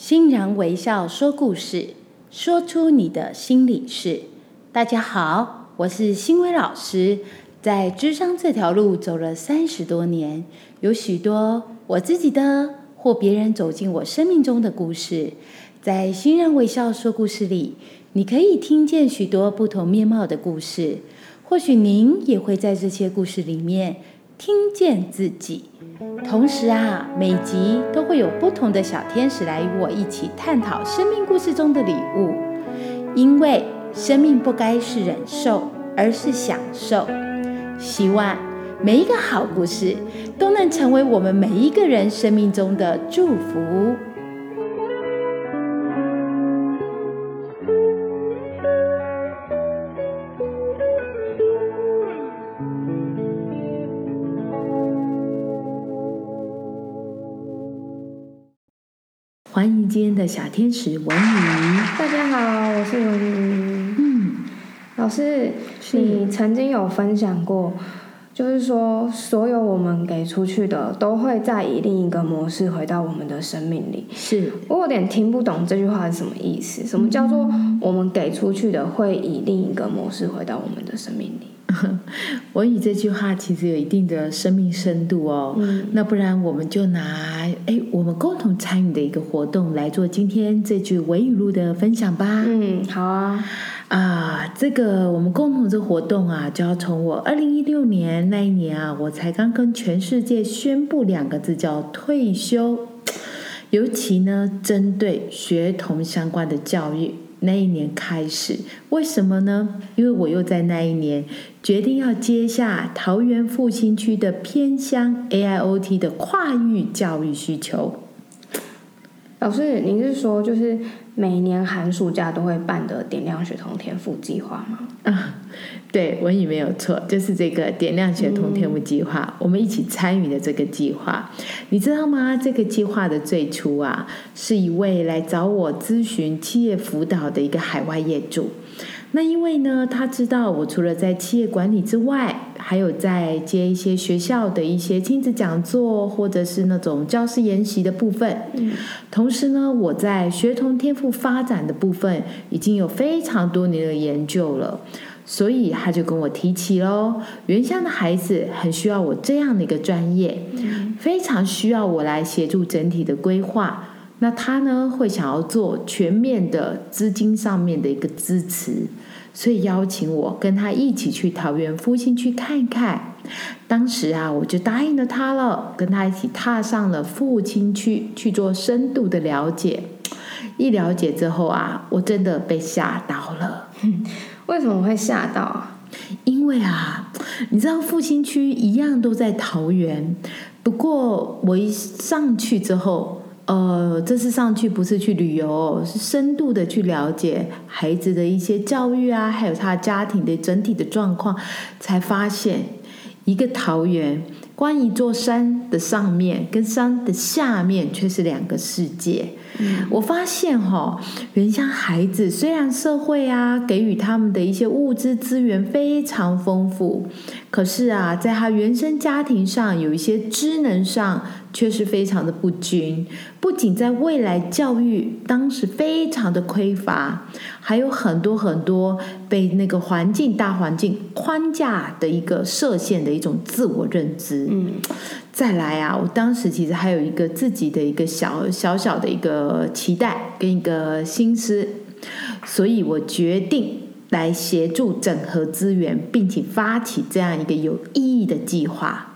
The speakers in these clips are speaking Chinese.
欣然微笑说故事，说出你的心里事。大家好，我是欣薇老师，在智商这条路走了三十多年，有许多我自己的或别人走进我生命中的故事。在欣然微笑说故事里，你可以听见许多不同面貌的故事，或许您也会在这些故事里面听见自己。同时啊，每集都会有不同的小天使来与我一起探讨生命故事中的礼物，因为生命不该是忍受，而是享受。希望每一个好故事都能成为我们每一个人生命中的祝福。今天的小天使文宇。大家好，我是文宇。嗯，老师，你曾经有分享过，就是说，所有我们给出去的，都会再以另一个模式回到我们的生命里。是我有点听不懂这句话是什么意思。什么叫做我们给出去的，会以另一个模式回到我们的生命里？文宇这句话其实有一定的生命深度哦。嗯那不然我们就拿哎我们共同参与的一个活动来做今天这句维语录的分享吧。嗯，好啊。啊，这个我们共同这活动啊，就要从我二零一六年那一年啊，我才刚跟全世界宣布两个字叫退休，尤其呢，针对学童相关的教育。那一年开始，为什么呢？因为我又在那一年决定要接下桃园复兴区的偏乡 AIoT 的跨域教育需求。老师，您是说就是每年寒暑假都会办的点亮学童天赋计划吗？啊，对，文宇没有错，就是这个点亮学童天赋计划，我们一起参与的这个计划，你知道吗？这个计划的最初啊，是一位来找我咨询企业辅导的一个海外业主。那因为呢，他知道我除了在企业管理之外，还有在接一些学校的一些亲子讲座，或者是那种教师研习的部分。嗯，同时呢，我在学童天赋发展的部分已经有非常多年的研究了，所以他就跟我提起喽，原乡的孩子很需要我这样的一个专业，非常需要我来协助整体的规划。那他呢会想要做全面的资金上面的一个支持，所以邀请我跟他一起去桃园复兴区看一看。当时啊，我就答应了他了，跟他一起踏上了复兴区去做深度的了解。一了解之后啊，我真的被吓到了。为什么会吓到啊？因为啊，你知道复兴区一样都在桃园，不过我一上去之后，呃，这次上去不是去旅游，是深度的去了解孩子的一些教育啊，还有他家庭的整体的状况，才发现一个桃园，关一座山的上面跟山的下面却是两个世界。我发现哈、原乡孩子虽然社会啊给予他们的一些物质资源非常丰富，可是啊，在他原生家庭上有一些职能上却是非常的不均，不仅在未来教育当时非常的匮乏，还有很多很多被那个环境大环境框架的一个设限的一种自我认知。嗯再来啊，我当时其实还有一个自己的一个小小小的一个期待跟一个心思，所以我决定来协助整合资源，并且发起这样一个有意义的计划。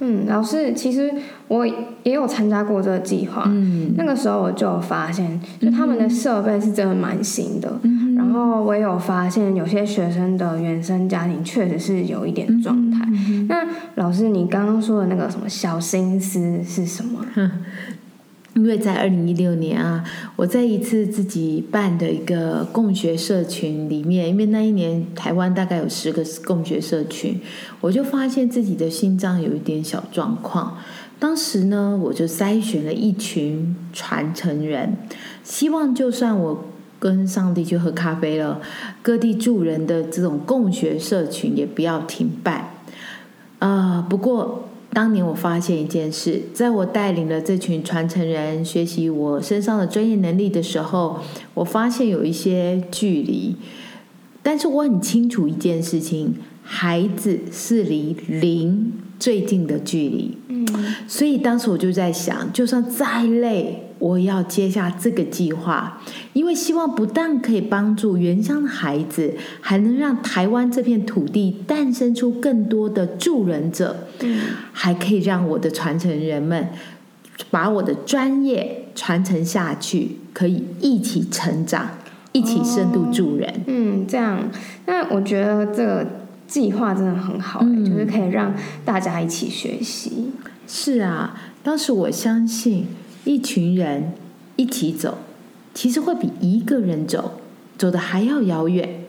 嗯，老师，其实我也有参加过这个计划。嗯那个时候我就有发现，就他们的设备是真的蛮新的。嗯然后我也有发现，有些学生的原生家庭确实是有一点状态。嗯那老师，你刚刚说的那个什么小心思是什么？因为在二零一六年啊，我在一次自己办的一个共学社群里面，因为那一年台湾大概有十个共学社群，我就发现自己的心脏有一点小状况。当时呢，我就筛选了一群传承人，希望就算我跟上帝去喝咖啡了，各地助人的这种共学社群也不要停办。啊、不过当年我发现一件事，在我带领了这群传承人学习我身上的专业能力的时候，我发现有一些距离。但是我很清楚一件事情，孩子是离零最近的距离。嗯，所以当时我就在想，就算再累，我要接下这个计划，因为希望不但可以帮助原乡的孩子，还能让台湾这片土地诞生出更多的助人者，嗯，还可以让我的传承人们把我的专业传承下去，可以一起成长，一起深度助人。嗯，这样，那我觉得这个计划真的很好、欸，嗯就是可以让大家一起学习。是啊，当时我相信一群人一起走，其实会比一个人走走的还要遥远。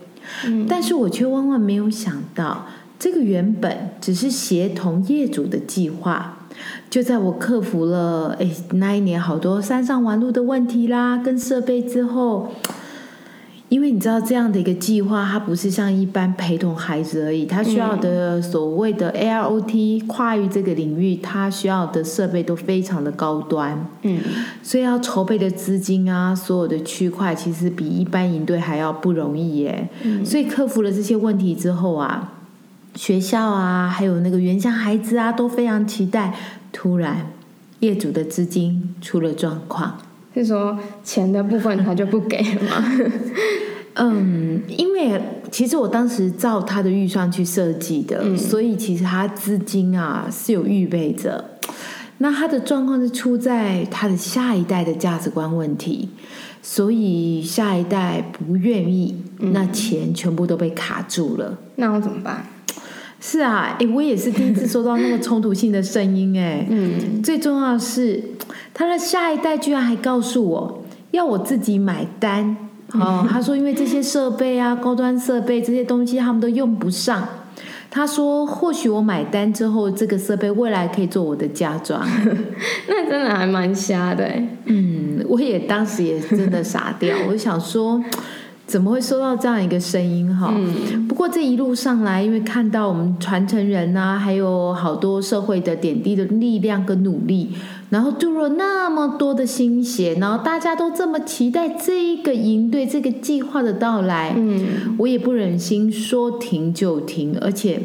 嗯，但是我却万万没有想到，这个原本只是协同业主的计划，就在我克服了诶那一年好多山上玩路的问题啦，跟设备之后。因为你知道这样的一个计划，它不是像一般陪同孩子而已，它需要的所谓的 AROT 跨域这个领域，它需要的设备都非常的高端。嗯，所以要筹备的资金啊，所有的区块其实比一般营队还要不容易耶。嗯所以克服了这些问题之后啊，学校啊，还有那个原乡孩子啊，都非常期待。突然，业主的资金出了状况。是说钱的部分他就不给了吗？嗯，因为其实我当时照他的预算去设计的，嗯所以其实他资金啊是有预备着。那他的状况是出在他的下一代的价值观问题，所以下一代不愿意，那钱全部都被卡住了。那我怎么办？是啊，哎，我也是第一次收到那个冲突性的声音，哎，嗯，最重要的是，他的下一代居然还告诉我要我自己买单。哦，他说因为这些设备啊，高端设备这些东西他们都用不上。他说或许我买单之后，这个设备未来可以做我的嫁妆。那真的还蛮瞎的欸嗯，我也当时也真的傻掉，我想说。怎么会收到这样一个声音哈？嗯不过这一路上来，因为看到我们传承人啊，还有好多社会的点滴的力量跟努力，然后注入了那么多的心血，然后大家都这么期待这一个营队这个计划的到来，嗯我也不忍心说停就停，而且。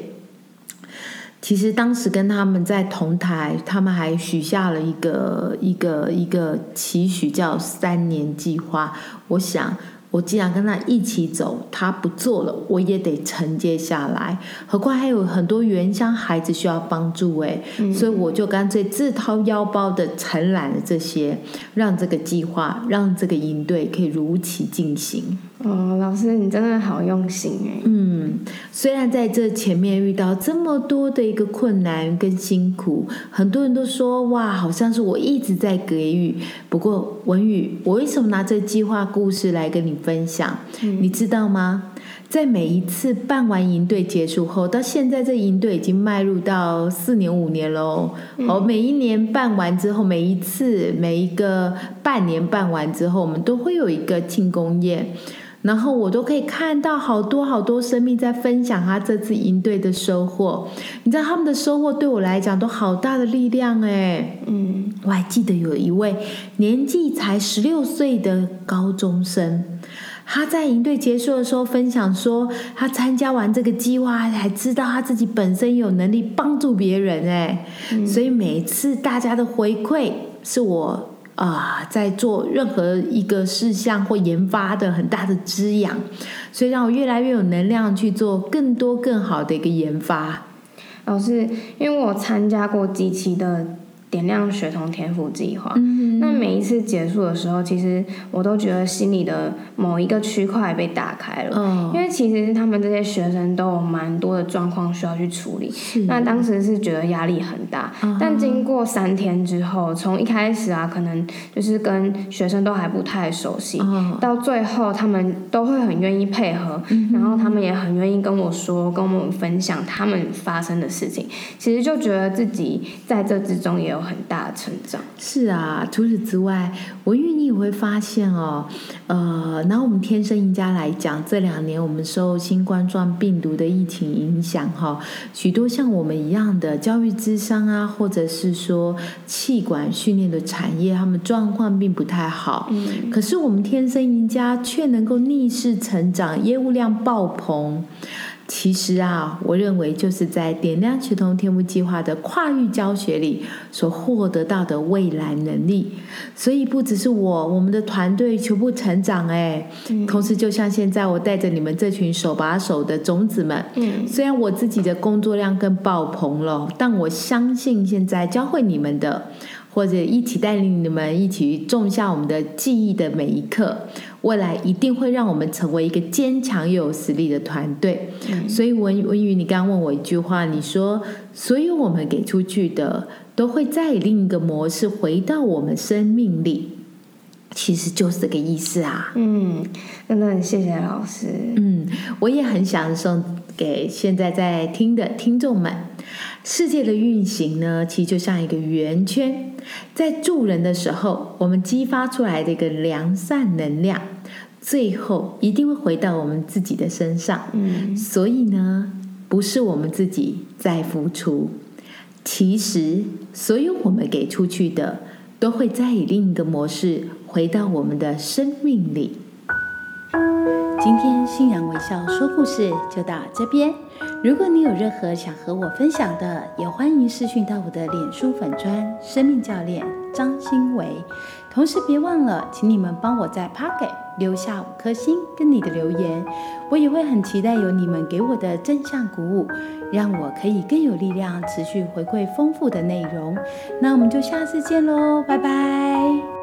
其实当时跟他们在同台，他们还许下了一个一个一个期许，叫三年计划。我想，我既然跟他一起走，他不做了，我也得承接下来。何况还有很多原乡孩子需要帮助，哎、所以我就干脆自掏腰包的承揽了这些，让这个计划，让这个营队可以如期进行。哦，老师你真的好用心哎。嗯，虽然在这前面遇到这么多的一个困难跟辛苦，很多人都说哇，好像是我一直在给予。不过文宇，我为什么拿这计划故事来跟你分享？你知道吗？在每一次办完营队结束后，到现在这营队已经迈入到四年五年喽。哦，每一年办完之后，每一次每一个半年办完之后，我们都会有一个庆功宴。然后我都可以看到好多好多生命在分享他这次营队的收获，你知道他们的收获对我来讲都好大的力量哎。嗯我还记得有一位年纪才十六岁的高中生，他在营队结束的时候分享说，他参加完这个计划，才知道他自己本身有能力帮助别人哎，所以每次大家的回馈是我。啊、在做任何一个事项或研发的很大的滋养，所以让我越来越有能量去做更多更好的一个研发。老师，因为我参加过几期的点亮学童天赋计划，嗯那每一次结束的时候，其实我都觉得心里的某一个区块被打开了。嗯。因为其实他们这些学生都有蛮多的状况需要去处理，那当时是觉得压力很大，嗯。但经过三天之后，从一开始啊，可能就是跟学生都还不太熟悉，嗯。到最后他们都会很愿意配合，然后他们也很愿意跟我说，跟我们分享他们发生的事情，其实就觉得自己在这之中也有有很大的成长。是啊，除此之外，文玉你也会发现哦，呃，拿我们天生赢家来讲，这两年我们受新冠状病毒的疫情影响哈，许多像我们一样的教育智商啊，或者是说气管训练的产业，他们状况并不太好。嗯，可是我们天生赢家却能够逆势成长，业务量爆棚。其实啊，我认为就是在点亮学童天赋计划的跨域教学里所获得到的未来能力。所以不只是我，我们的团队全部成长哎。同时，就像现在我带着你们这群手把手的种子们，嗯，虽然我自己的工作量更爆棚了，但我相信现在教会你们的。或者一起带领你们一起种下我们的记忆的每一刻，未来一定会让我们成为一个坚强又有实力的团队。所以文文宇，你刚刚问我一句话，你说所有我们给出去的，都会在另一个模式回到我们生命里，其实就是这个意思啊。嗯，真的很谢谢老师。嗯，我也很想送给现在在听的听众们。世界的运行呢，其实就像一个圆圈，在助人的时候，我们激发出来的一个良善能量，最后一定会回到我们自己的身上。嗯，所以呢，不是我们自己在付出，其实所有我们给出去的，都会再以另一个模式回到我们的生命里。今天信仰微笑说故事就到这边。如果你有任何想和我分享的，也欢迎私讯到我的脸书粉砖生命教练张新维。同时别忘了，请你们帮我在 Pocket 留下五颗星跟你的留言，我也会很期待有你们给我的正向鼓舞，让我可以更有力量持续回馈丰富的内容。那我们就下次见喽，拜拜。